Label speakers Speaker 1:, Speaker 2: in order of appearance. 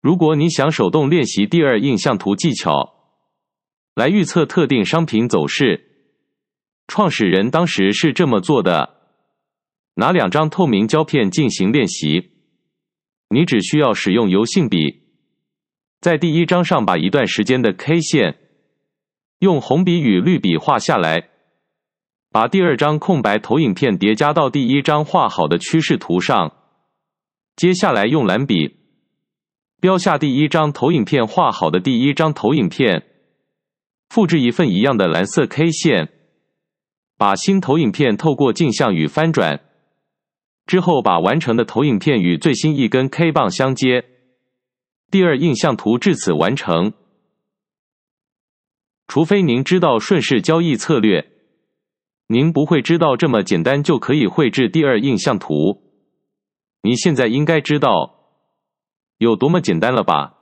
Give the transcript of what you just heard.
Speaker 1: 如果你想手动练习第二印象图技巧，来预测特定商品走势，创始人当时是这么做的：拿两张透明胶片进行练习。你只需要使用油性笔，在第一张上把一段时间的 K 线用红笔与绿笔画下来，把第二张空白投影片叠加到第一张画好的趋势图上。接下来用蓝笔标下第一张投影片画好的第一张投影片。复制一份一样的蓝色 K 线，把新投影片透过镜像与翻转之后，把完成的投影片与最新一根 K 棒相接。第二印象图至此完成。除非您知道顺势交易策略，您不会知道这么简单就可以绘制第二印象图。你现在应该知道有多么简单了吧？